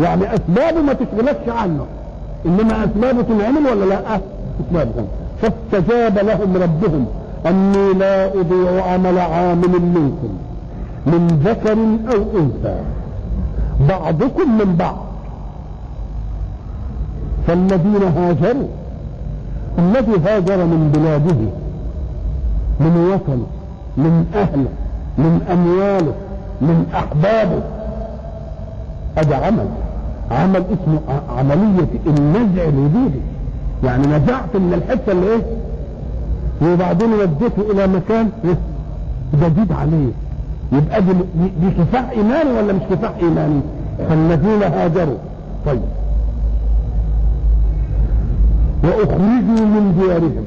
يعني اسبابه ما تشغلكش عنه. إنما أسبابه تنعمل ولا لا؟ أسبابهم. فاستجاب لهم ربهم. أني لا أضيع عمل عامل منكم. من ذكر أو أنثى. بعضكم من بعض. فالذين هاجروا. الذي هاجر من بلاده. من وطنه. من أهله. من أمواله. من أحبابه. هذا عمل. عمل اسمه عملية النزع الوجودي. يعني نزعت من الحتة اللي إيه؟ وبعدين وديته إلى مكان جديد عليه. يبقى دي, دي كفاح إيماني ولا مش كفاح إيماني؟ فالذين هاجروا. طيب. وأخرجوا من ديارهم.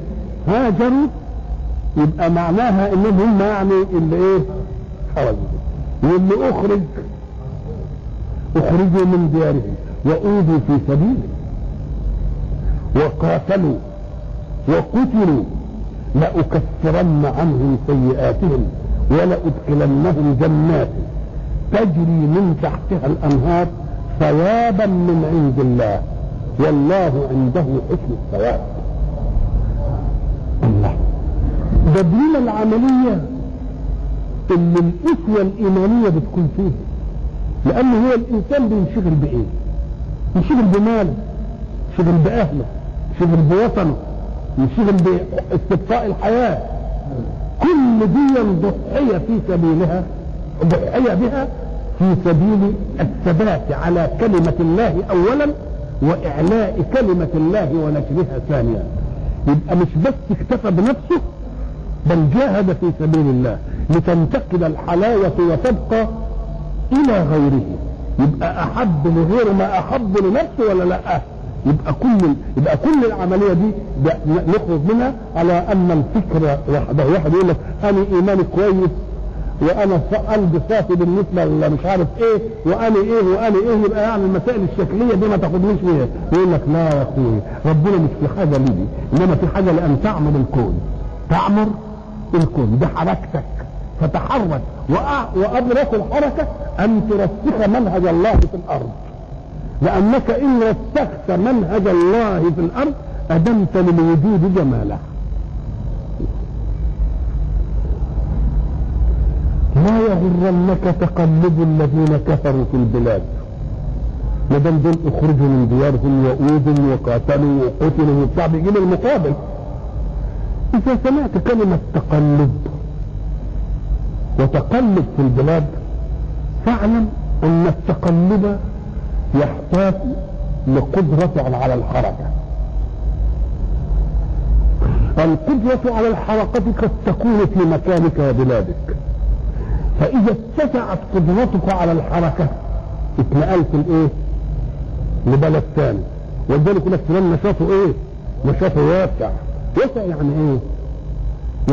هاجروا. يبقى معناها إنهم هم يعني اللي إيه؟ خرجوا. واللي أخرج أخرجوا من ديارهم وأوذوا في سبيله. وقاتلوا وقتلوا لأكفرن عنهم سيئاتهم ولأدخلنهم جنات تجري من تحتها الأنهار ثوابا من عند الله. والله عنده حسن الثواب. الله. ده العملية اللي الأسوة الإيمانية بتكون فيه لأن هو الإنسان بينشغل بإيه؟ ينشغل بماله ينشغل بأهله ينشغل بوطنه ينشغل باستبقاء الحياة كل دي ضحية في سبيلها ضحية بها في سبيل الثبات على كلمة الله أولا وإعلاء كلمة الله ونشرها ثانيا يبقى مش بس اكتفى بنفسه بل جاهد في سبيل الله لتنتقل الحلاوة وتبقى إلى غيره. يبقى أحب لغيره ما أحب لنفسه ولا لا؟ يبقى كل يبقى كل العملية دي نخرج منها على أن الفكرة وحده واحد يقول لك أنا إيماني كويس وأنا قلبي صافي بالنسبة مش عارف إيه وأنا إيه وأنا إيه يبقى يعني المسائل الشكلية دي ما تاخدنيش فيها. يقول لك لا يا أخوي ربنا مش في حاجة لي إنما في حاجة لأن تعمر الكون. تعمر الكون. دي حركتك. فتحرك وأدرك الحركة أن ترسخ منهج الله في الأرض. لأنك إن رسخت منهج الله في الأرض أدمت للوجود جماله لا يغرنك تقلب الذين كفروا في البلاد. ما دام دول اخرجوا من ديارهم واوذوا وقاتلوا وقتلوا وبتاع بيجيب المقابل. إذا سمعت كلمة تقلب وتقلب في البلاد فاعلم أن التقلب يحتاج لقدرة على الحركة. القدرة على الحركة قد تكون في مكانك وبلادك. فإذا اتسعت قدرتك على الحركة اتنقلت الايه لبلد ثاني ولذلك يقول لك فلان نشاطه إيه؟ نشاطه واسع. واسع يعني إيه؟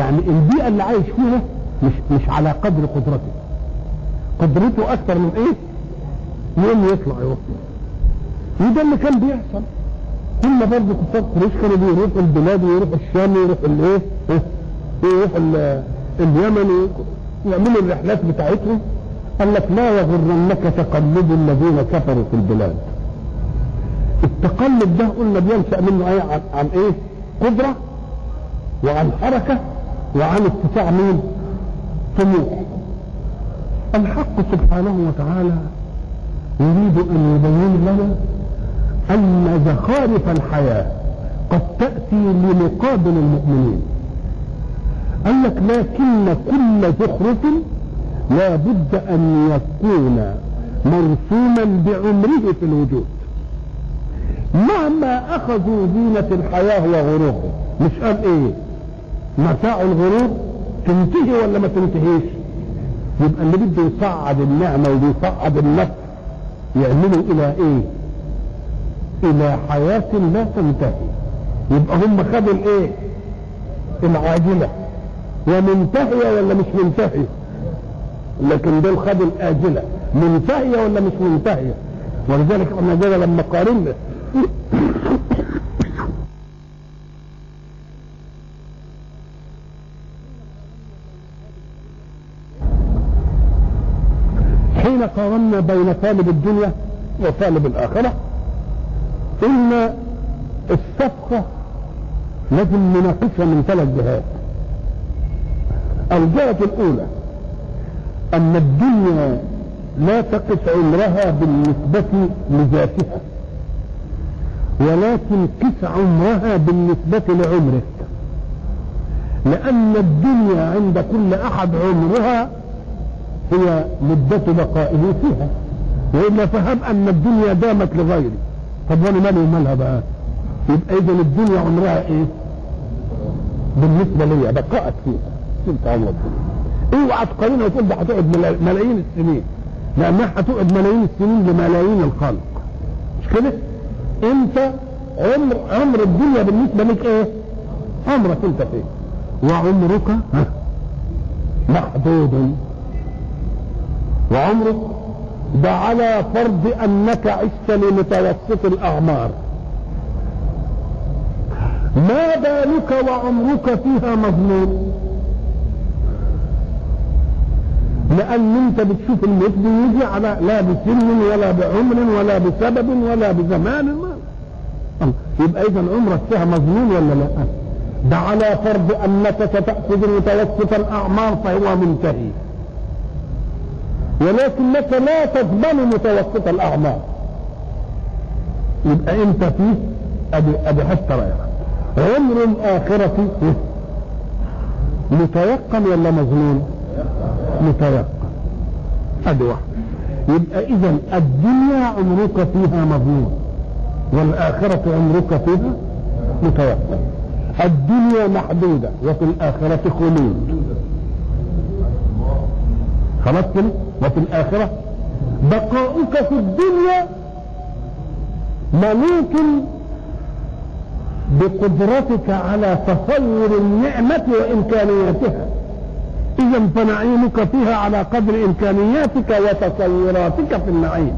يعني البيئة اللي عايش فيها مش مش على قدر قدرته. قدرته أكثر من إيه؟ يوم يطلع يروح وده اللي كان بيحصل. هم برضه كفار قريش كانوا بيروحوا البلاد ويروحوا الشام ويروحوا الايه ويروحوا اليمن يعملوا الرحلات بتاعتهم. قال لك لا يغرنك تقلب الذين كفروا في البلاد. التقلب ده قلنا بينشأ منه إيه؟ عن, عن إيه؟ قدرة وعن حركة وعن اتساع مين؟ طموح الحق سبحانه وتعالى يريد أن يبين لنا أن زخارف الحياة قد تأتي لمقابل المؤمنين. قال لك لكن كل زخرف لا بد أن يكون مرسوما بعمره في الوجود. مهما أخذوا زينة الحياة وغروره مش قال إيه؟ متاع الغرور؟ تنتهي ولا ما تنتهيش؟ يبقى اللي بده يصعد النعمة وبيصعد النفس يعملوا إلى إيه؟ إلى حياة لا تنتهي. يبقى هم خدوا الإيه؟ العاجلة. ومنتهية ولا مش منتهية؟ لكن دول خدوا الآجلة. منتهية ولا مش منتهية؟ ولذلك جينا لما قارنا حين قارنا بين طالب الدنيا وطالب الآخرة. إن الصفقة لازم نناقشها من ثلاث جهات. الجهة الأولى أن الدنيا لا تقف عمرها بالنسبة لذاتها ولكن قس عمرها بالنسبة لعمرك. لأن الدنيا عند كل أحد عمرها هي مدة بقائه فيها وإلا فهم أن الدنيا دامت لغيري طب وأنا مالي ومالها بقى؟ يبقى إذا الدنيا عمرها إيه؟ بالنسبة لي بقاءت فيها. انت عمر الدنيا اوعى تقارنها وتقول ده هتقعد ملايين السنين. لأنها هتقعد ملايين السنين لملايين الخلق. مش كده؟ أنت عمر عمر الدنيا بالنسبة لك إيه؟ عمرك أنت فين؟ وعمرك محدود وعمرك ده على فرض أنك عشت لمتوسط الأعمار. ما بالك وعمرك فيها مظلوم لأن أنت بتشوف الموت بيجي على لا بسن ولا بعمر ولا بسبب ولا بزمان. ما يبقى إذا عمرك فيها مظلوم ولا لا؟ ده على فرض أنك ستأخذ متوسط الأعمار فهو منتهي. ولكنك لا تضمن متوسط الاعمار يبقى أنت فيه ادي ادي حتى رايحه عمر الآخرة متيقن ولا مظنون متيقن ادي واحد. يبقى إذا الدنيا عمرك فيها مظنون والآخرة عمرك فيها متيقن الدنيا محدودة وفي الآخرة خلود. خلاص كده وفي الآخرة بقاؤك في الدنيا ملوك بقدرتك على تصور النعمة وإمكانياتها. إذا فنعيمك فيها على قدر إمكانياتك وتصوراتك في النعيم.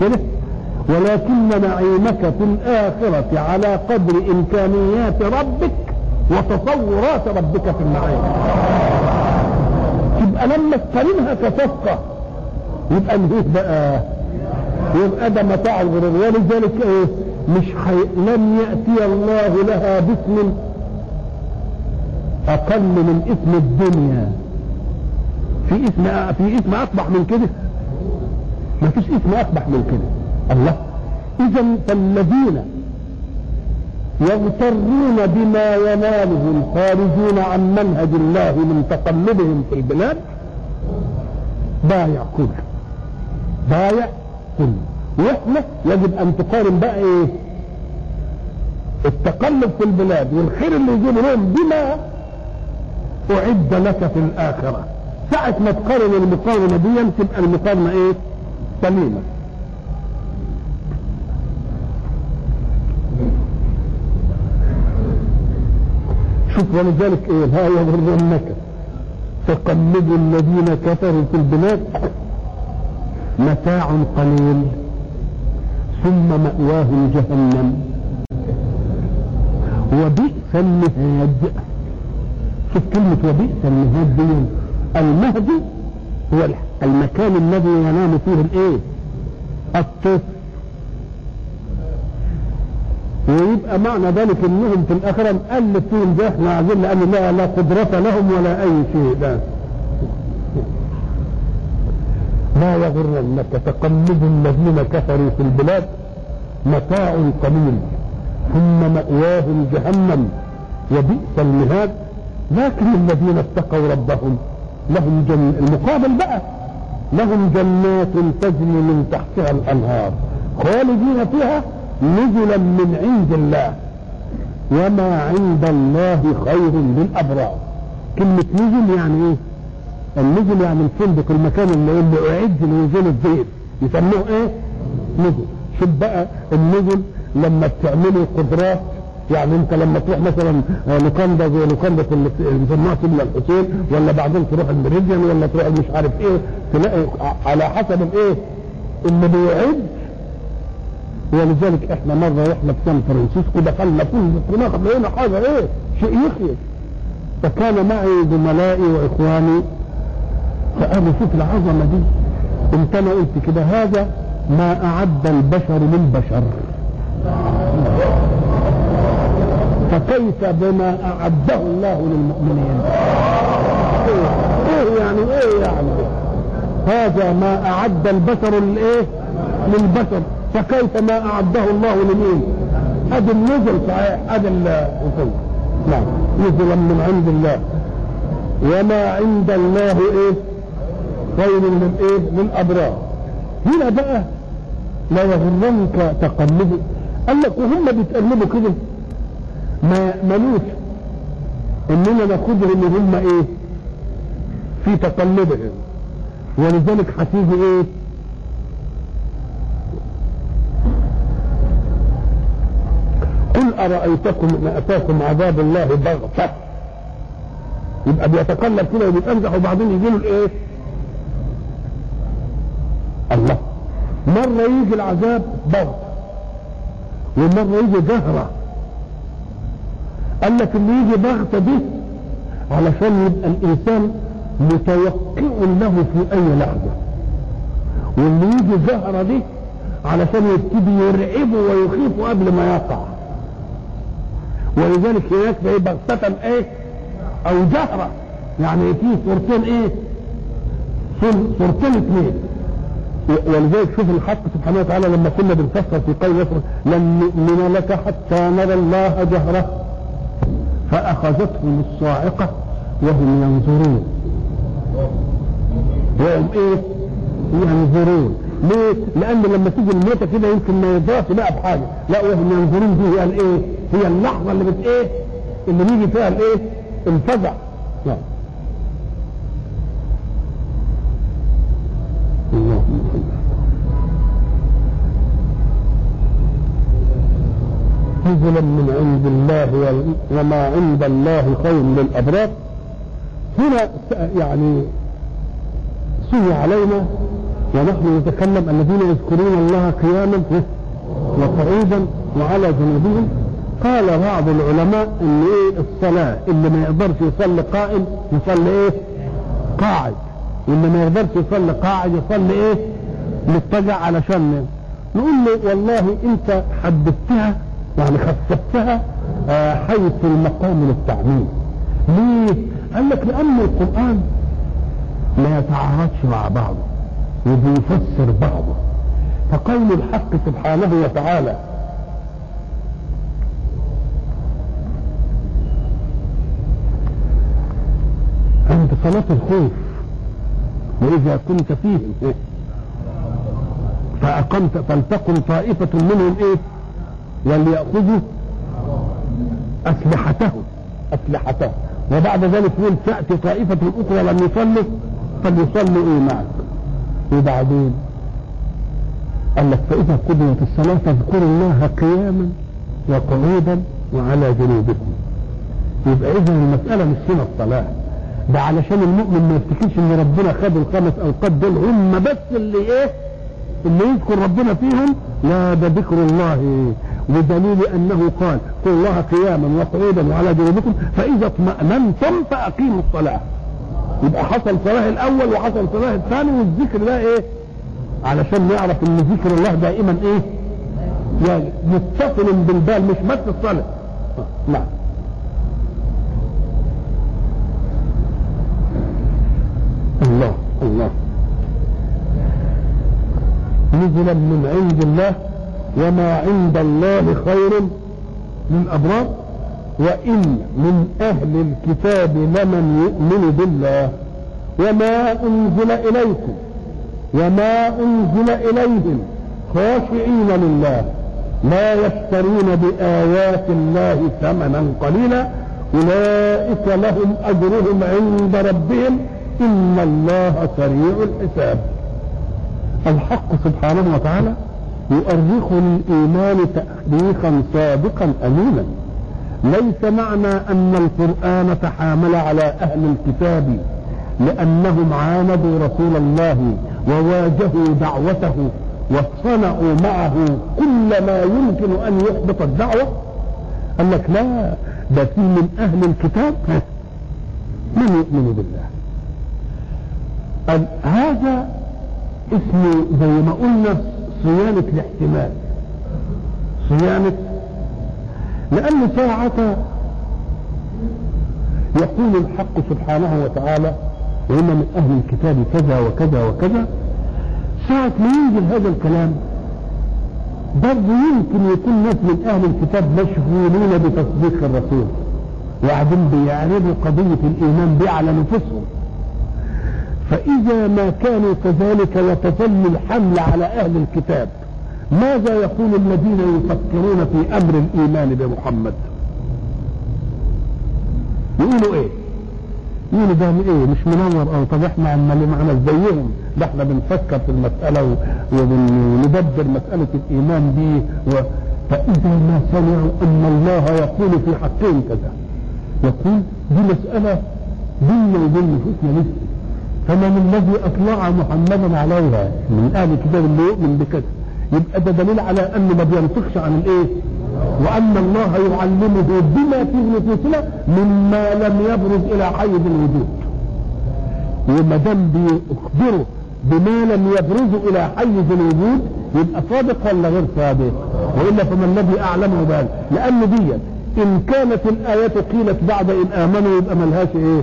كده؟ ولكن نعيمك في الآخرة على قدر إمكانيات ربك وتصورات ربك في النعيم. يبقى لما تقارنها كصفقة. يبقى نهيت بقى. يبقى ده متاع الغرور. ولذلك إيه؟ مش حي... لم يأتي الله لها باسم أقل من اسم الدنيا. في اسم في اسم أقبح من كده؟ ما فيش اسم أقبح من كده. الله. اذا فالذين يغترون بما ينالهم خارجين عن منهج الله من تقلبهم في البلاد. ضايع كل. ضايع كل. وإحنا يجب أن تقارن بقى إيه؟ التقلب في البلاد والخير اللي يجيبه لهم بما أعد لك في الآخرة. ساعة ما تقارن المقارنة دي تبقى المقارنة إيه؟ سليمه شوف ولذلك إيه لا يغرنك تقلب الذين كفروا في البلاد متاع قليل ثم مأواهم جهنم وبئس المهاد. شوف كلمة وبئس المهاد دي. المهد هو المكان الذي ينام فيه الإيه؟ الطفل. ويبقى معنى ذلك إنهم في الآخرة مؤلف فيهم ده إحنا عايزين لأن لا لا قدرة لهم ولا أي شيء. لا. لا يغرنك تقلب الذين كفروا في البلاد متاع قليل ثم مأواهم جهنم وبئس المهاد. لكن الذين اتقوا ربهم لهم جن المقابل بقى لهم جنات تجري من تحتها الأنهار. خالدين فيها نزلا من عند الله. وما عند الله خير للأبرار. كلمة نزل يعني إيه؟ النزل يعني الفندق المكان اللي اللي أعد لنزول الضيف يسموه إيه؟ نزل. شوف بقى النزل لما بتعملوا قدرات يعني أنت لما تروح مثلا لوكاندا زي لوكاندا اللي بيسموها سبل الحسين ولا بعدين تروح المريديان ولا تروح مش عارف إيه تلاقي على حسب الإيه؟ اللي بيعد ولذلك إحنا مرة رحنا في سان فرانسيسكو دخلنا كل هناك لقينا حاجة إيه؟ شيء يخيل فكان معي زملائي وإخواني فقالوا شوف العظمة دي. قمت أنا قلت كده هذا ما أعد البشر للبشر فكيف بما أعده الله للمؤمنين؟ إيه يعني إيه يعني؟ هذا ما أعد البشر للإيه للبشر. فكيف ما أعده الله لمين؟ هذا النزل صحيح هذا الوصول نعم. نزلا من عند الله. وما عند الله إيه؟ خير من إيه؟ من أبرار. هنا بقى لا يغرنك تقلبه قال لك وهم بيتقلبوا كده. ما ملوش. إننا ناخذهم ان هم إيه؟ في تقلبهم. ولذلك هتيجي إيه؟ أرأيتكم إن أتاكم عذاب الله بغتة؟ يبقى بيتقلب كده وبيتأنزح وبعدين يجي له الإيه؟ الله. مرة يجي العذاب بغتة ومرة يجي جهرة. قال لك اللي يجي بغتة دي علشان يبقى الإنسان متوقع له في أي لحظة. واللي يجي جهرة دي علشان يبتدي يرعبه ويخيفه قبل ما يقع. ولذلك هناك في بغتة إيه؟ أو جهرة. يعني في صورتين إيه؟ صورتين اثنين. ولذلك شوف الحق سبحانه وتعالى لما كنا بنفسر في قول يسر لن نؤمن لك حتى نرى الله جهرة. فأخذتهم الصاعقة وهم ينظرون. وهم إيه؟ ينظرون. ليه؟ لأن لما تيجي الموتة كده يمكن ما يضاف بقى بحاجة، لا وهم ينظرون دي هي الإيه؟ هي اللحظة اللي بت إيه؟ اللي بيجي فيها الإيه؟ الفزع. نعم. نزلا من عند الله وما عند الله خير للأبرار هنا يعني سوي علينا ونحن نتكلم الذين يذكرون الله قياما وقعودا وعلى جنوبهم. قال بعض العلماء إن إيه الصلاة اللي ما يقدرش يصلي قائم يصلي إيه؟ قاعد. واللي ما يقدرش يصلي قاعد يصلي إيه؟ متجع علشان نقول له والله أنت حددتها يعني خففتها آه حيث المقام للتعميم. ليه؟ قال لك لأن القرآن ما يتعارضش مع بعضه. وبيفسر بعضه. فقول الحق سبحانه وتعالى عند صلاة الخوف وإذا كنت فيهم فأقمت فلتكن طائفة منهم إيه؟ وليأخذوا أسلحتهم أسلحتهم وبعد ذلك يقول تأتي طائفة أخرى لم يصلوا فليصلوا إيه معك. وبعدين قال لك فإذا قضيت الصلاة فاذكروا الله قياما وقعودا وعلى جنوبكم. يبقى إذا المسألة مش هنا الصلاة. ده علشان المؤمن ما يفتكرش إن ربنا خد الخمس أوقات دول هم بس اللي إيه؟ اللي يذكر ربنا فيهم؟ لا ده ذكر الله. ودليل أنه قال قل الله قياما وقعودا وعلى جنوبكم فإذا اطمأننتم فأقيموا الصلاة. يبقى حصل صلاه الأول وحصل صلاه الثاني والذكر ده إيه؟ علشان نعرف إن ذكر الله دائما إيه؟ يعني متصل بالبال مش بس الصلاة. نعم. الله الله. نزلا من عند الله وما عند الله خير للأبرار وإن من أهل الكتاب لمن يؤمن بالله وما أنزل إليكم وما أنزل إليهم خاشعين لله لا يشترون بآيات الله ثمنا قليلا أولئك لهم أجرهم عند ربهم إن الله سريع الحساب الحق سبحانه وتعالى يؤرخ الإيمان تأريخا صادقا أمينا ليس معنى أن القرآن تحامل على أهل الكتاب لأنهم عاندوا رسول الله وواجهوا دعوته وصنعوا معه كل ما يمكن أن يحبط الدعوة؟ قال لك لا ده في من أهل الكتاب من يؤمن بالله. هذا اسمه زي ما قلنا صيانة الاحتمال. صيانة لأن ساعة يقول الحق سبحانه وتعالى وإن من أهل الكتاب كذا وكذا وكذا. ساعة ما ينزل هذا الكلام برضه يمكن يكون ناس من أهل الكتاب مشغولين بتصديق الرسول وبعدين بيعرضوا قضية الإيمان دي على نفوسهم. فإذا ما كانوا كذلك وتظل الحمل على أهل الكتاب ماذا يقول الذين يفكرون في أمر الإيمان بمحمد؟ يقولوا إيه؟ يقولوا ده إيه؟ مش منور. أو طب إحنا عمالين معنا زيهم. ده إحنا بنفكر في المسألة وندبر مسألة الإيمان دي و... فإذا ما سمعوا أن الله يقول في حقهم كذا يقول دي مسألة بيننا وبين نفوسنا لسه فمن الذي أطلع محمدا عليها من أهل الكتاب اللي يؤمن بكذا؟ يبقى ده دليل على أنه ما بينطقش عن الإيه؟ وأن الله يعلمه بما في نفوسنا مما لم يبرز إلى حيز الوجود وما دام بيخبره بما لم يبرز إلى حيز الوجود يبقى صادق ولا غير صادق؟ وإلا فما الذي أعلمه بال لأن دي إن كانت الآيات قيلت بعد إن آمنوا يبقى ملهاش إيه؟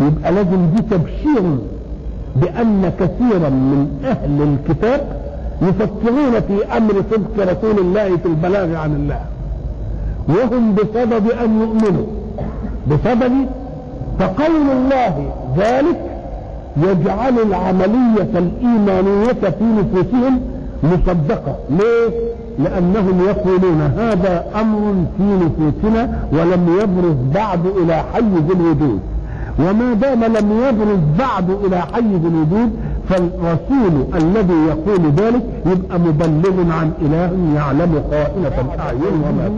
يبقى لازم دي تبشير بأن كثيرا من أهل الكتاب يفكرون في أمر صدق رسول الله في البلاغ عن الله. وهم بسبب أن يؤمنوا. بسبب فقول الله ذلك يجعل العملية الإيمانية في نفوسهم مصدقة. ليه؟ لأنهم يقولون هذا أمر في نفوسنا ولم يبرز بعد إلى حيز الوجود. وما دام لم يبرز بعد إلى حيز الوجود فالرسول الذي يقول ذلك يبقى مبلغ عن إله يعلم خائنة الأعين وما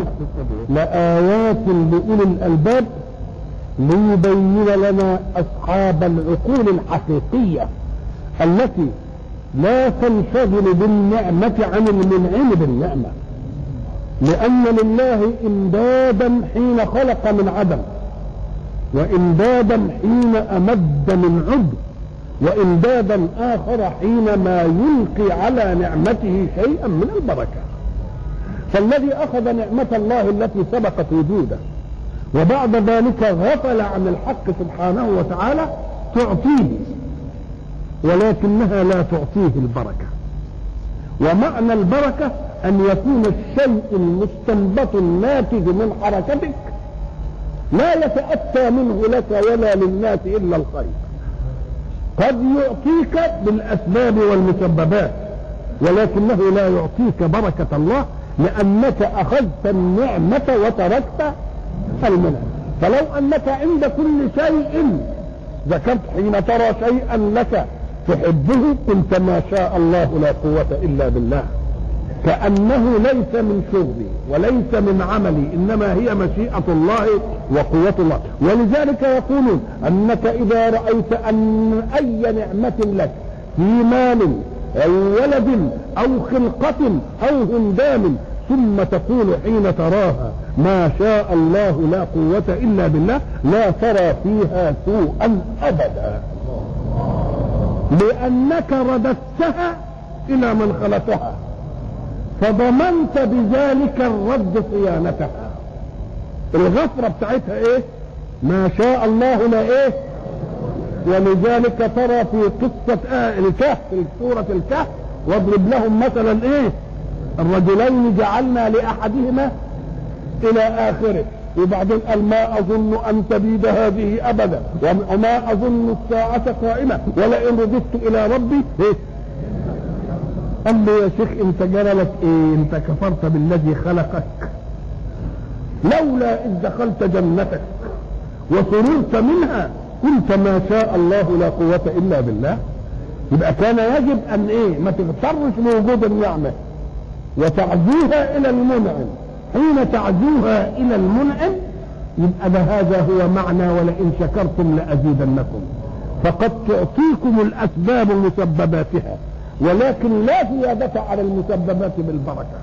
لآيات لأولي الألباب ليبين لنا أصحاب العقول الحقيقية التي لا تنشغل بالنعمة عن المنعم بالنعمة لأن لله إمدادا حين خلق من عدم. وإمدادا حين أمد من عد وإمدادا آخر حينما يلقي على نعمته شيئا من البركة. فالذي أخذ نعمة الله التي سبقت وجوده وبعد ذلك غفل عن الحق سبحانه وتعالى تعطيه ولكنها لا تعطيه البركة. ومعنى البركة أن يكون الشيء المستنبط الناتج من حركتك لا يتأتى منه لك ولا للناس إلا الخير. قد يعطيك بالأسباب والمسببات ولكنه لا يعطيك بركة الله لأنك أخذت النعمة وتركت المنعم فلو أنك عند كل شيء ذكرت حين ترى شيئا لك تحبه قلت ما شاء الله لا قوة إلا بالله. كأنه ليس من شغلي وليس من عملي إنما هي مشيئة الله وقوة الله. ولذلك يقولون أنك إذا رأيت أن أي نعمة لك في مال أو ولد أو خلقة أو هندام ثم تقول حين تراها ما شاء الله لا قوة إلا بالله لا ترى فيها سوءا أبدا. لأنك رددتها إلى من خلقها. فضمنت بذلك الرد صيانتها الغفرة بتاعتها إيه؟ ما شاء الله لا إيه؟ ولذلك ترى في قصة آه الكهف في سورة الكهف واضرب لهم مثلا إيه؟ الرجلين جعلنا لأحدهما إلى آخره. وبعدين قال ما أظن أن تبيد هذه أبدا وما أظن الساعة قائمة ولئن رددت إلى ربي إيه؟ قال له يا شيخ انت جرى لك إيه؟ انت كفرت بالذي خلقك. لولا اذ دخلت جنتك وسررت منها قلت ما شاء الله لا قوة إلا بالله. يبقى كان يجب أن إيه؟ ما تغترش بوجود النعمة وتعزوها إلى المنعم. حين تعزوها إلى المنعم يبقى ده هذا هو معنى ولئن شكرتم لأزيدنكم. فقد تعطيكم الأسباب مسبباتها ولكن لا زيادة على المسببات بالبركة.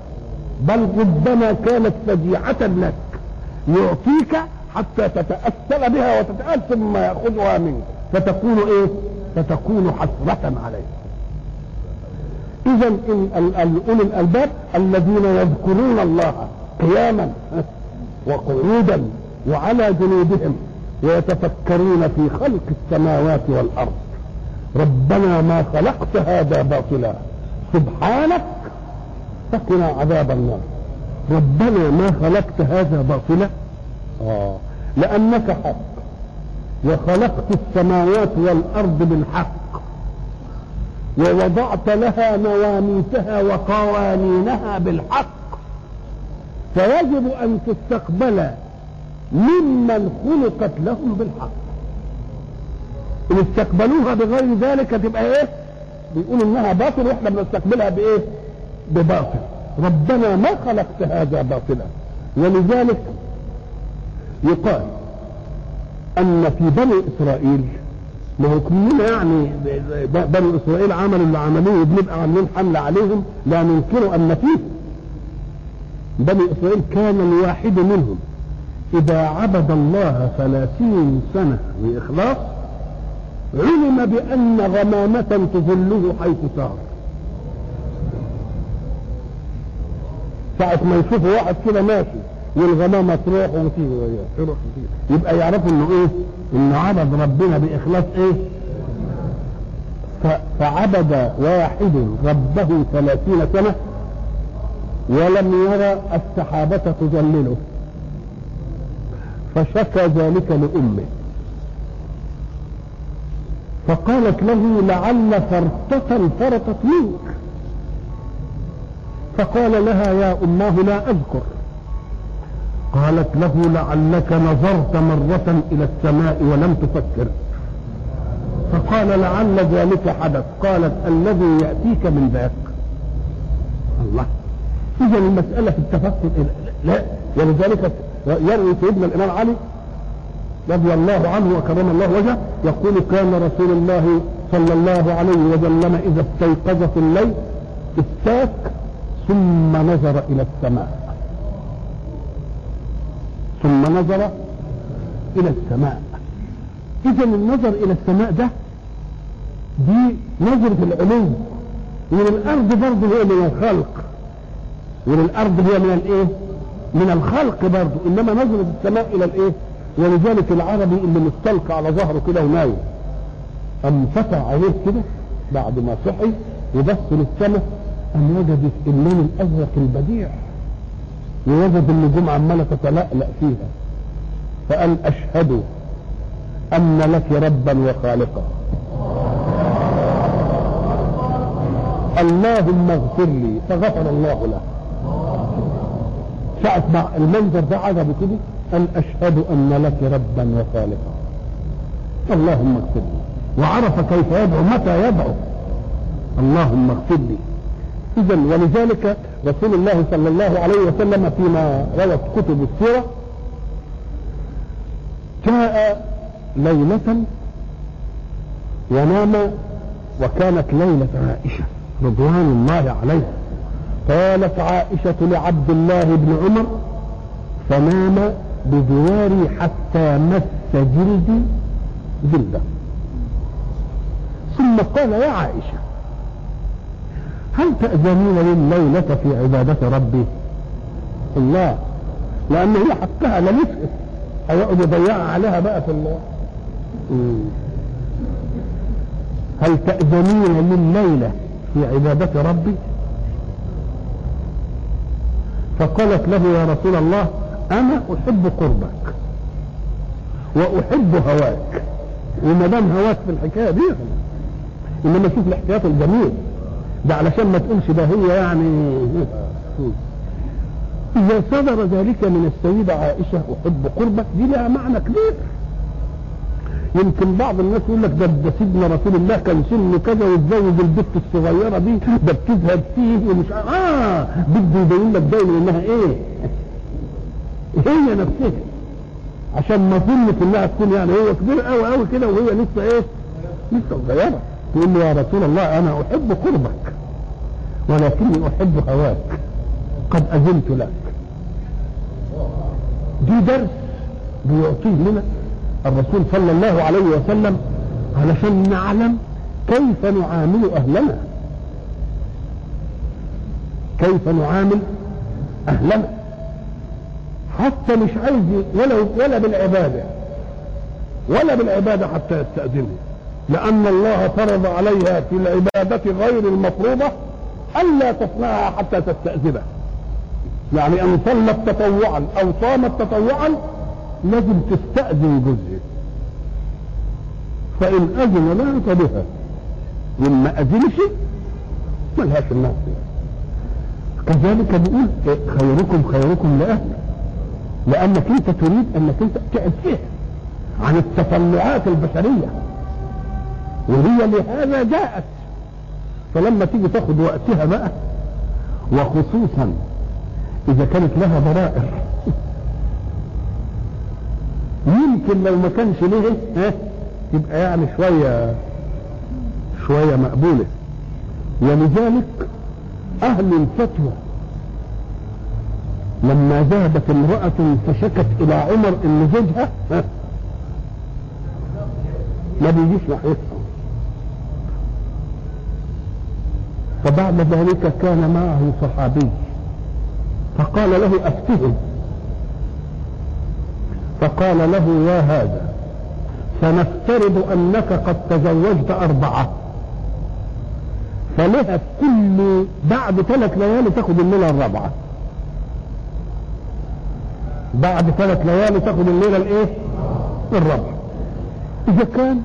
بل ربما كانت فجيعة لك. يعطيك حتى تتأثر بها وتتأثر ثم يأخذها منك. فتكون إيه؟ فتكون حسرة عليك. إذا إن ال- ال- أولي الألباب الذين يذكرون الله قياما وقعودا وعلى جنوبهم ويتفكرون في خلق السماوات والأرض. ربنا ما خلقت هذا باطلا. سبحانك فقنا عذاب النار. ربنا ما خلقت هذا باطلا. آه. لأنك حق. وخلقت السماوات والأرض بالحق. ووضعت لها مواميتها وقوانينها بالحق. فيجب أن تستقبل ممن خلقت لهم بالحق. إن استقبلوها بغير ذلك تبقى إيه؟ بيقولوا إنها باطل وإحنا بنستقبلها بإيه؟ بباطل ربنا ما خلقت هذا باطلا ولذلك يقال أن في بني إسرائيل ما هو كلنا يعني بني إسرائيل عملوا اللي عملوه بنبقى عاملين حملة عليهم لا ننكر أن فيه بني إسرائيل كان الواحد منهم إذا عبد الله ثلاثين سنة بإخلاص علم بأن غمامة تظله حيث سار ساعة ما يشوفوا واحد كده ماشي والغمامة تروح وتيجي وياه يبقى يعرفوا إنه إيه؟ انه عبد ربنا بإخلاص إيه؟ فعبد واحد ربه ثلاثين سنة ولم يرى السحابة تظلله فشكى ذلك لأمه فقالت له لعل فرطة فرطت منك. فقال لها يا أماه لا أذكر. قالت له لعلك نظرت مرة إلى السماء ولم تفكر. فقال لعل ذلك حدث. قالت الذي يأتيك من ذاك. الله. إذا المسألة في التفكر لا ولذلك يروي سيدنا الإمام علي رضي الله عنه وكرم الله وجهه يقول كان رسول الله صلى الله عليه وسلم إذا استيقظ في الليل استاك ثم نظر إلى السماء. ثم نظر إلى السماء. إذا النظر إلى السماء ده دي نظرة العلو وللأرض برضه هي من الخلق. وللأرض هي من الإيه؟ من الخلق برضه. إنما نظرة السماء إلى الإيه؟ ولذلك العربي اللي مستلقى على ظهره كده ونايم. أم فتح عليه كده بعد ما صحي وبص للسماء أن وجد اللون الأزرق البديع. ووجد النجوم عمالة تتلألأ فيها. فقال أشهد أن لك ربا وخالقا. اللهم اغفر لي فغفر الله له. ساعة ما المنظر ده عجبه كده قال أشهد أن لك ربا وخالقا. اللهم اغفر لي. وعرف كيف يدعو متى يدعو. اللهم اغفر لي. إذا ولذلك رسول الله صلى الله عليه وسلم فيما روت كتب السيرة جاء ليلة ونام وكانت ليلة عائشة رضوان الله عليها. قالت عائشة لعبد الله بن عمر فنام بجواري حتى مس جلدي جلده ثم قال يا عائشة هل تأذنين لي الليلة في عبادة ربي؟ الله لأن هي حقها لا نسأل هيقعد يضيعها عليها بقى في الله هل تأذنين لي الليلة في عبادة ربي؟ فقالت له يا رسول الله أنا أحب قربك وأحب هواك. وما دام هواك في الحكاية دي إنما شوف الاحتياط الجميل. ده علشان ما تقولش ده هي يعني. إذا صدر ذلك من السيدة عائشة أحب قربك دي لها معنى كبير. يمكن بعض الناس يقول لك ده ده سيدنا رسول الله كان سنه كذا واتزوج البت الصغيرة دي ده بتذهب فيه ومش آه بده يبين لك دايما إنها إيه؟ هي نفسها. عشان ما ظنك انها تكون يعني هي كبيره قوي قوي كده وهي لسه إيه؟ لسه صغيرة. تقول له يا رسول الله أنا أحب قربك ولكني أحب هواك. قد أذنت لك. دي درس بيعطيه لنا الرسول صلى الله عليه وسلم علشان نعلم كيف نعامل أهلنا. كيف نعامل أهلنا. حتى مش عايز ولا ولا بالعبادة. ولا بالعبادة حتى يستاذنه لأن الله فرض عليها في العبادة غير المفروضة الا تصنعها حتى تستأذنه. يعني إن صلت تطوعا أو صامت تطوعا لازم تستأذن جزء فإن أذن لها فبها وان ما أذنش ملهاش الناس. كذلك بيقول خيركم خيركم لاهله لانك انت تريد أنك أنت فيها عن التطلعات البشرية وهي لهذا جاءت. فلما تيجي تاخد وقتها بقى وخصوصا إذا كانت لها ضرائر. يمكن لو ما كانش ليه ها تبقى يعني شوية شوية مقبولة. ولذلك أهل الفتوى لما ذهبت امرأة فشكت إلى عمر إن زوجها ها. ما بيجيش ناحيتها فبعد ذلك كان معه صحابي. فقال له أفتهم. فقال له يا هذا سنفترض أنك قد تزوجت أربعة. فلها كل بعد ثلاث ليالي تاخد الليلة الرابعة بعد ثلاث ليالي تاخد الليلة الايه؟ الرابعه إذا كان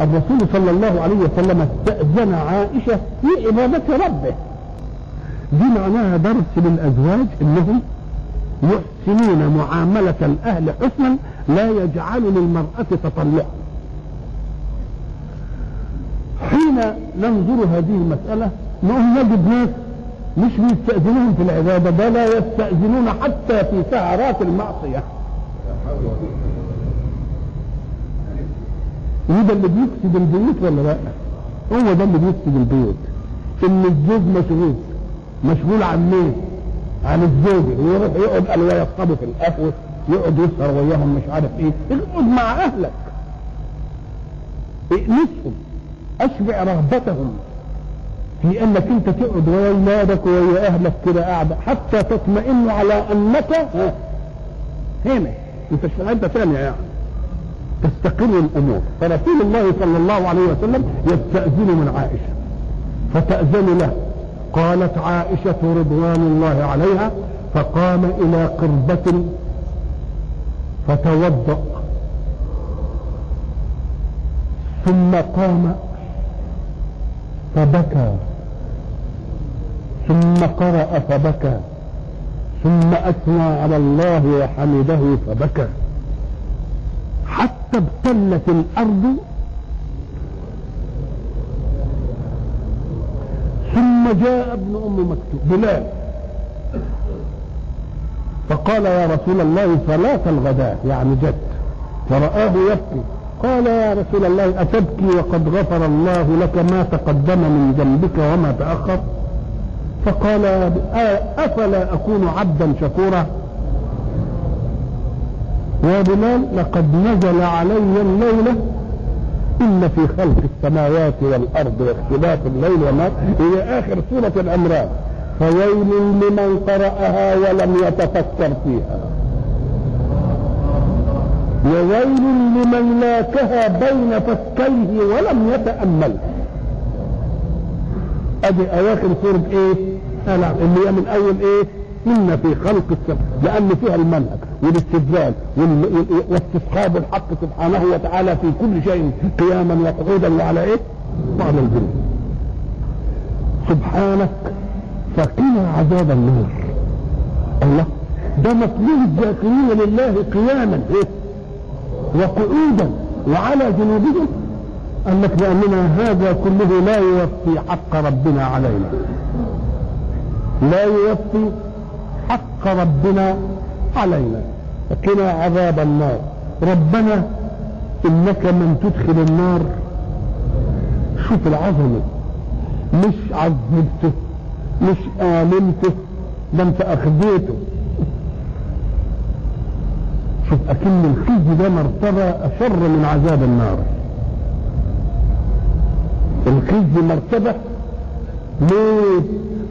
الرسول صلى الله عليه وسلم استأذن عائشة في عبادة ربه. دي معناها درس للأزواج إنهم يحسنون معاملة الأهل حسنا لا يجعل للمرأة تطلعا حين ننظر هذه المسألة نقول نجد ناس؟ مش بيستأذنون في العبادة ده لا يستأذنون حتى في سهرات المعصية. وده اللي بيفسد البيوت ولا لا؟ هو ده اللي بيفسد البيوت. إن الزوج مشغول مشغول عن مين؟ عن الزوجة ويروح يقعد قال ويصطبوا في القهوة يقعد يسهر وياهم مش عارف إيه. اقعد مع أهلك. ائنسهم أشبع رغبتهم. في انك انت تقعد ويا اولادك ويا أهلك كده قاعدة حتى تطمئن على أنك هنا أنت حتة ثانية يعني. تستقر الأمور. فرسول الله صلى الله عليه وسلم يستأذن من عائشة. فتأذن له. قالت عائشة رضوان الله عليها فقام إلى قربة فتوضأ. ثم قام فبكى. ثم قرأ فبكى. ثم أثنى على الله وحمده فبكى. حتى ابتلت الأرض. ثم جاء ابن أم مكتوب بلال. فقال يا رسول الله صلاة الغداء يعني جد. فرآه يبكي. قال يا رسول الله أتبكي وقد غفر الله لك ما تقدم من ذنبك وما تأخر؟ فقال أفلا أكون عبدا شكورا؟ يا بلال لقد نزل علي الليلة إن في خلق السماوات والأرض واختلاف الليل والنهار إلى آخر سورة الأمراض فويل لمن قرأها ولم يتفكر فيها. وويل لمن لاكها بين فكيه ولم يتأمل. ادي أواخر سورة إيه؟ آه اللي هي من أول إيه؟ إن في خلق السماء لأن فيها المنهج والاستدلال واستصحاب الحق سبحانه وتعالى في كل شيء قياما وقعودا وعلى إيه؟ وعلى الجنود. سبحانك فقنا عذاب النار. الله ده مطلوب الذاكرين لله قياما. إيه؟ وقعودا وعلى جنوبهم قال لك لأننا هذا كله لا يوفي حق ربنا علينا. لا يوفي حق ربنا علينا. فقنا عذاب النار. ربنا إنك من تدخل النار. شوف العظمة. مش عذبته مش آمنته ده انت اخذيته شوف أكن الخزي ده مرتبة أشر من عذاب النار. الخزي مرتبة ليه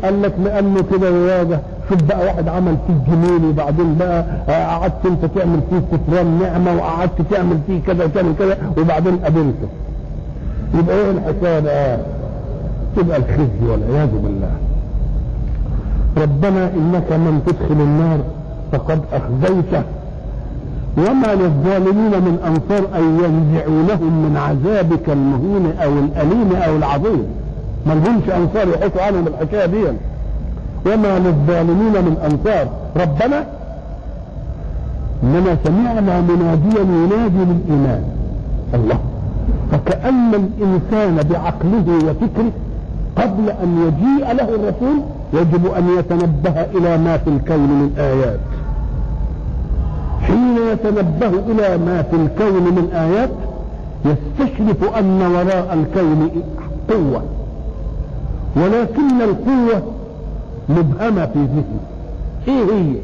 قال لك لأنه كده يواجه شوف بقى واحد عمل فيه جميل وبعدين بقى قعدت انت تعمل فيه كفران نعمة وقعدت تعمل فيه كذا وتعمل كذا وبعدين قابلته. يبقى إيه الحكاية بقى؟ تبقى الخزي والعياذ بالله. ربنا إنك من تدخل النار فقد أخزيته. وما للظالمين من أنصار أن ينزعونهم من عذابك المهين أو الأليم أو العظيم. ما لهمش أنصار يحطوا عنهم الحكاية دي. وما للظالمين من أنصار. ربنا اننا سمعنا مناديا ينادي للإيمان. الله. فكأن الإنسان بعقله وفكره قبل أن يجيء له الرسول يجب أن يتنبه إلى ما في الكون من آيات. حين يتنبه إلى ما في الكون من آيات يستشرف أن وراء الكون قوة. ولكن القوة مبهمة في ذهنه. إيه هي.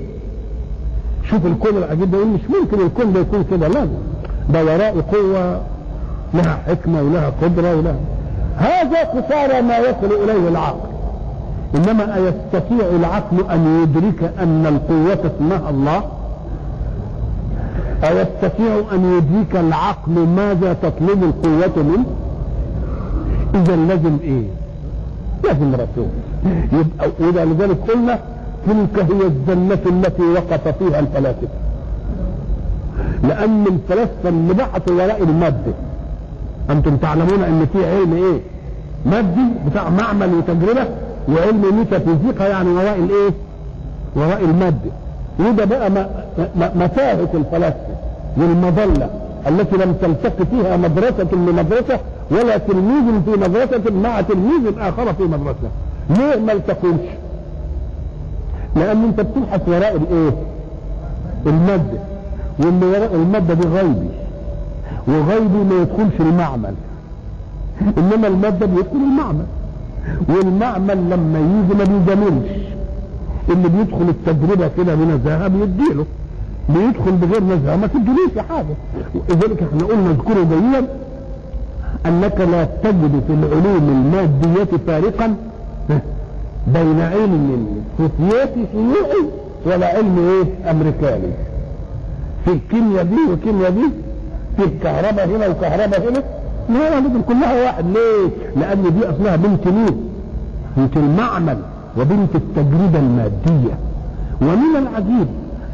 شوف الكون العجيب ده مش ممكن الكون ده يكون كده. لا. ده وراء قوة لها حكمة ولها قدرة ولها. هذا قصارى ما يصل إليه العقل. إنما أيستطيع العقل أن يدرك أن القوة اسمها الله أيستطيع أن يدرك العقل ماذا تطلب القوة منه؟ إذا لازم إيه؟ لازم رسول. يبقى وإذا لذلك قلنا تلك هي الزلة التي وقف فيها الفلاسفة. لأن الفلاسفة اللي بحثوا وراء المادة. أنتم تعلمون أن في علم إيه؟ مادي بتاع معمل وتجربة وعلم ميتافيزيقا يعني وراء الإيه؟ وراء المادة. وده بقى متاهة الفلاسفة. والمظلة التي لم تلتقي فيها مدرسة لمدرسة ولا تلميذ في مدرسة مع تلميذ آخر في مدرسة. ليه ما التقوش؟ لأن أنت بتبحث وراء الإيه؟ المادة. واللي وراء المادة دي غيبي. وغيبي ما يدخلش المعمل. إنما المادة بيدخل المعمل. والمعمل لما يجي ما بيجاملش. اللي بيدخل التجربة كده بنزاهة بيديله بيدخل بغير نزاهة ما تديلوش حاجة؟ لذلك إحنا قلنا اذكره جيدا أنك لا تجد في العلوم المادية فارقا بين علم سوفيتي شيوعي ولا علم إيه؟ أمريكاني. في الكيمياء دي والكيمياء دي في الكهرباء هنا وكهرباء هنا. لا دي كلها واحد. ليه؟ لأن دي أصلها بنت مين؟ بنت المعمل وبنت التجربة المادية. ومن العجيب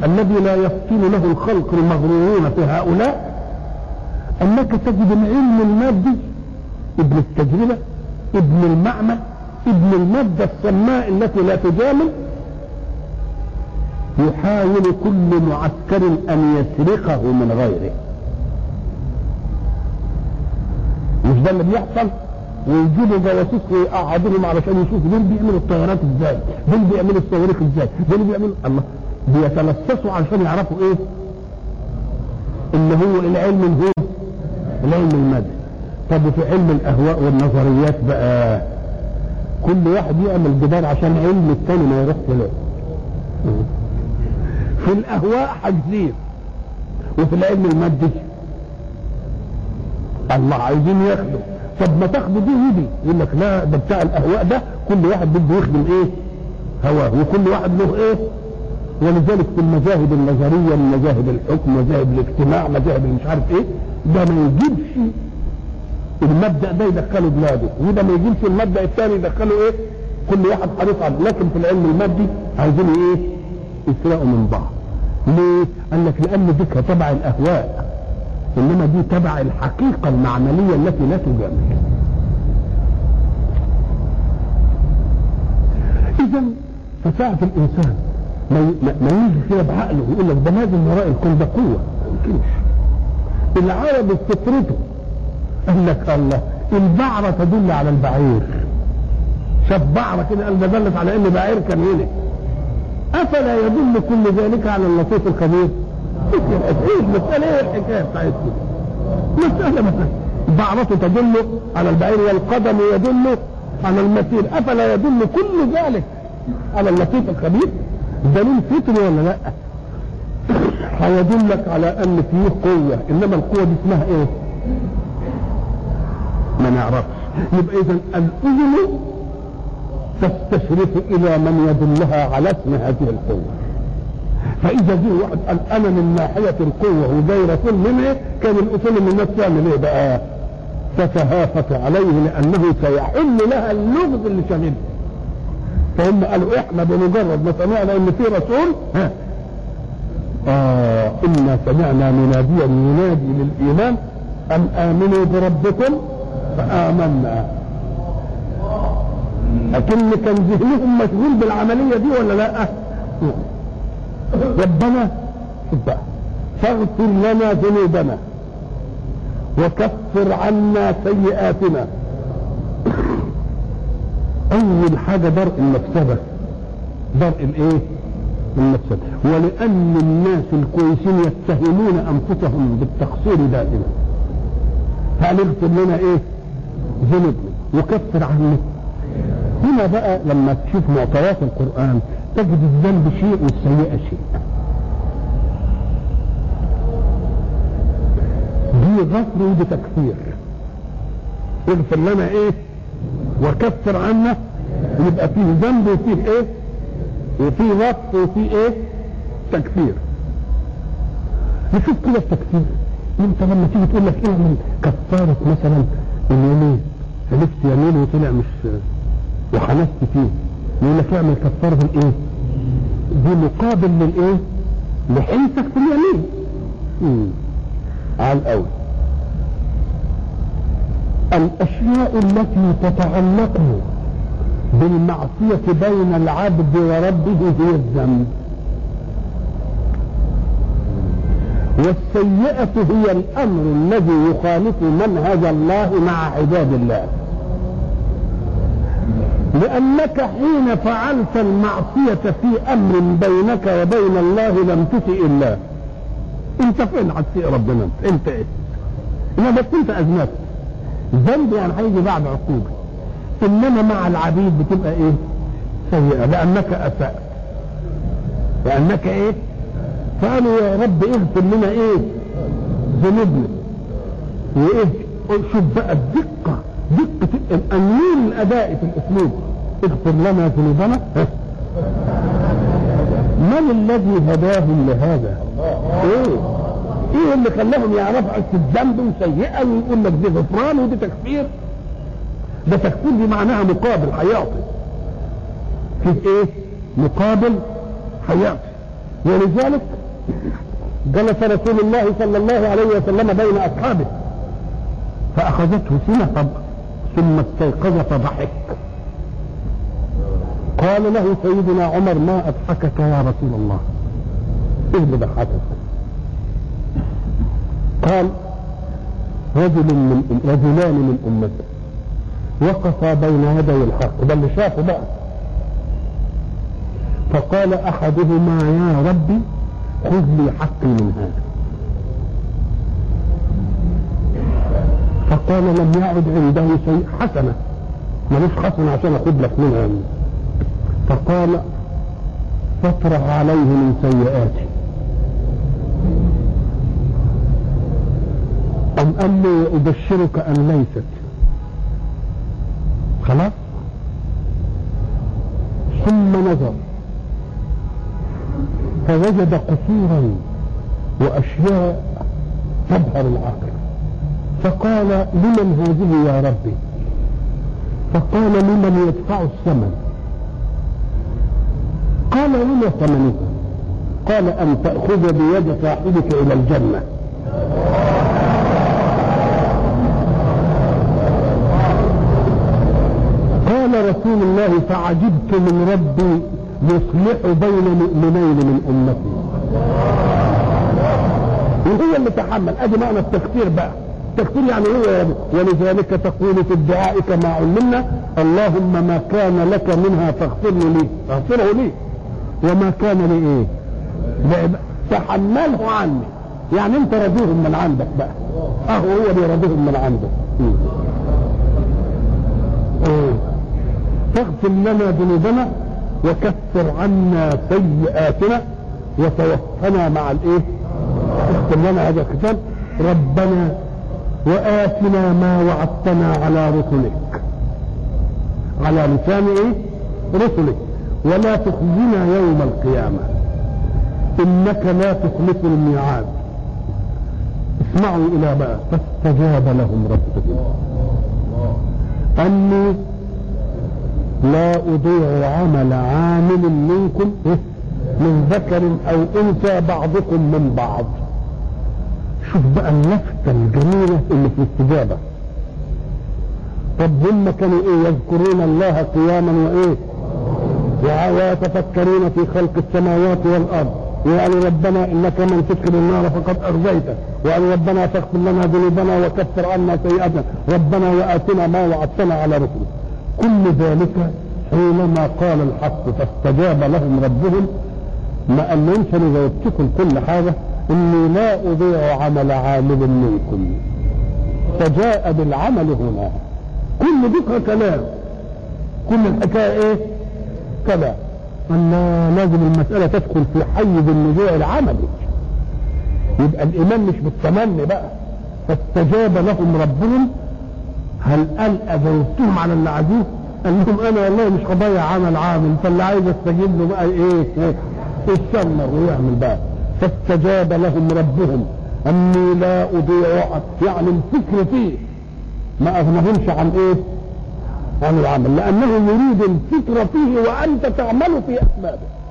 الذي لا يفتن له الخلق المغرورون في هؤلاء أنك تجد العلم المادي ابن التجربة ابن المعمل ابن المادة السماء التي لا تجامل يحاول كل معسكر أن يسرقه من غيره. مش ده اللي بيحصل؟ ويجيبوا جواسيس ويقعدوهم علشان يشوفوا دول بيعملوا الطيارات إزاي؟ دول بيعملوا الصواريخ إزاي؟ دول بيعملوا الله. بيتلصصوا علشان يعرفوا إيه؟ اللي هو العلم هو العلم المادي. طب وفي علم الأهواء والنظريات بقى كل واحد يعمل جدار عشان علم الثاني ما يروح له. في الأهواء حاجزين وفي العلم المادي الله عايزين ياخدوا. طب ما تاخدوا دي ودي يقول لك لا ده بتاع الأهواء ده كل واحد بده يخدم إيه؟ هواه. وكل واحد له إيه؟ ولذلك في المذاهب النظرية مذاهب الحكم مذاهب الاجتماع مذاهب مش عارف إيه ده ما يجيبش المبدأ ده يدخله بلاده وده ما يجيبش المبدأ الثاني يدخله إيه؟ كل واحد حريص عليه. لكن في العلم المادي عايزين إيه؟ يسرقوا من بعض. ليه؟ قال لك لأن دي تبع الأهواء إنما دي تبع الحقيقة المعملية التي لا تجامل. اذا فساعة الإنسان. ما يجي كده بعقله ويقول لك ده لازم وراء الكون ده يمكنش العرب فطرته قال لك الله البعرة تدل على البعير. شاف بعرة كده قال ده دلت على إن بعير كان هنا. أفلا يدل كل ذلك على اللطيف الخبير؟ إيه المسألة؟ إيه الحكاية بتاعتكم؟ مسألة مثلا بعرته تدل على البعير والقدم يدل على المسير. أفلا يدل كل ذلك على اللطيف الخبير؟ دليل فطري ولا لا؟ هيدلك على أن فيه قوة. إنما القوة دي اسمها إيه؟ ما نعرفش. يبقى اذا الأذن تستشرف إلى من يدلها على اسم هذه القوة. فإذا جه واحد قال أنا من ناحية القوة وجاي رسول من كان الاصول ان الناس تعمل إيه بقى؟ تتهافت عليه لأنه سيحل لها اللغز اللي شغلها فهم قالوا إحنا بمجرد ما سمعنا إن في رسول ها. آه إنا سمعنا مناديا ينادي للإيمان أن آمنوا بربكم فآمنا. لكن كان ذهنهم مشغول بالعملية دي ولا لا؟ ربنا فاغفر لنا ذنوبنا وكفر عنا سيئاتنا. أول حاجة درء المفسدة درء الإيه؟ المفسدة ولأن الناس الكويسين يتهمون أنفسهم بالتقصير دائما. فقال اغفر لنا إيه؟ ذنوبنا وكفر عنا هنا بقى لما تشوف معطيات القرآن تجد الذنب شيء والسيئة شيء. دي غفر ودي تكفير اغفر لنا إيه؟ وكفر عنا يبقى فيه ذنب وفيه إيه؟ وفيه غفر وفيه إيه؟ تكفير. نشوف كده التكفير انت لما تيجي تقول لك اعمل كفارة مثلا؟ اليمين حلفت يمين وطلع مش وحلفت فيه يقول لك اعمل كفارة الايه دي مقابل للإيه؟ لحلفك في اليمين. على الأول. الأشياء التي تتعلق بالمعصية بين العبد وربه هي الذنب. والسيئة هي الأمر الذي يخالف منهج الله مع عباد الله. لأنك حين فعلت المعصية في أمر بينك وبين الله لم تسئ الله. انت فين هتسئ ربنا؟ انت إيه؟ انما أنت أذنبت. ذنب يعني هيجي بعد عقوبة إنما مع العبيد بتبقى إيه؟ سيئة. لأنك اسأت لأنك إيه؟ فقالوا يا رب اغفر لنا إيه؟ ذنوبنا. وإيه؟ شوف بقى الدقة. دقة الأنوين الأداء في الأسلوب. اغفر لنا ذنوبنا. من الذي هداهم لهذا؟ إيه؟ إيه اللي خلاهم يعرفوا الذنب وسيئة ويقول لك دي غفران ودي تكفير؟ ده تكفير دي معناها مقابل هيعطي. فيه إيه؟ مقابل هيعطي. ولذلك جلس رسول الله صلى الله عليه وسلم بين أصحابه فأخذته سنة ثم استيقظ فضحك قال له سيدنا عمر ما أضحكك يا رسول الله إيه اللي ضحكك قال رجل من رجلان من أمته. وقفا بين يدي الحق. ده اللي شافه بقى. فقال أحدهما يا ربي خذ لي حقي من هذا. فقال لم يعد عنده شيء حسنة. ملوش حسنة عشان اخد لك منها. فقال فاطرح عليه من سيئاتي أم قال له أبشرك أن ليست؟ خلاص؟ ثم نظر. فوجد قصورا وأشياء تبهر العقل فقال لمن هذه يا ربي؟ فقال لمن يدفع الثمن؟ قال وما ثمنها قال أن تأخذ بيد صاحبك إلى الجنة قال رسول الله فعجبت من ربي يصلح بين مؤمنين من أمتي. وهو اللي تحمل. أدي معنى التكفير بقى. التكفير يعني هو ولذلك تقول في الدعاء كما علمنا اللهم ما كان لك منها فاغفره لي. اغفره لي. وما كان لي إيه؟ تحمله عني. يعني أنت رضيهم من عندك بقى. أهو هو بيرضيهم من عندك إيه فاغفر لنا ذنوبنا وكفر عنا سيئاتنا وتوفنا مع الإيه؟ اغفر لنا هذا الختام. ربنا وآتنا ما وعدتنا على رسلك. على لسان إيه؟ رسله ولا تخزنا يوم القيامة. إنك لا تخلف الميعاد. اسمعوا إلى بقى فاستجاب لهم ربهم. أني لا أضيع عمل عامل منكم من ذكر أو أنثى بعضكم من بعض. شوف بقى اللفتة الجميلة اللي في الاستجابة طب هم كانوا إيه؟ يذكرون الله قياما وإيه؟ ويتفكرون في خلق السماوات والأرض. وقالوا ربنا إنك من تدخل النار فقد ارضيته وقالوا ربنا فاغفر لنا ذنوبنا وكفر عنا سيئاتنا. ربنا وآتنا ما وعدتنا على رسلك كل ذلك حينما قال الحق فاستجاب لهم ربهم ما قالهمش أنا جاوبتكم كل حاجة إني لا أضيع عمل عامل منكم. فجاء بالعمل هنا. كل ذكر كلام. كل الحكاية إيه؟ كلام. أن لازم المسألة تدخل في حيز النزوع العملي. يبقى الإيمان مش بالتمني بقى. فاستجاب لهم ربهم هل قال أجوبتهم على اللي عايزين؟ قال لهم أنا والله مش هضيع عمل عامل فاللي عايز استجيب له بقى إيه؟ إيه؟ يتشمر ويعمل بقى فاستجاب لهم ربهم أني لا أضيع يعني الفكر فيه ما أغنهمش عن إيه؟ عن العمل لأنه يريد الفكر فيه وأنت تعمل في أسبابه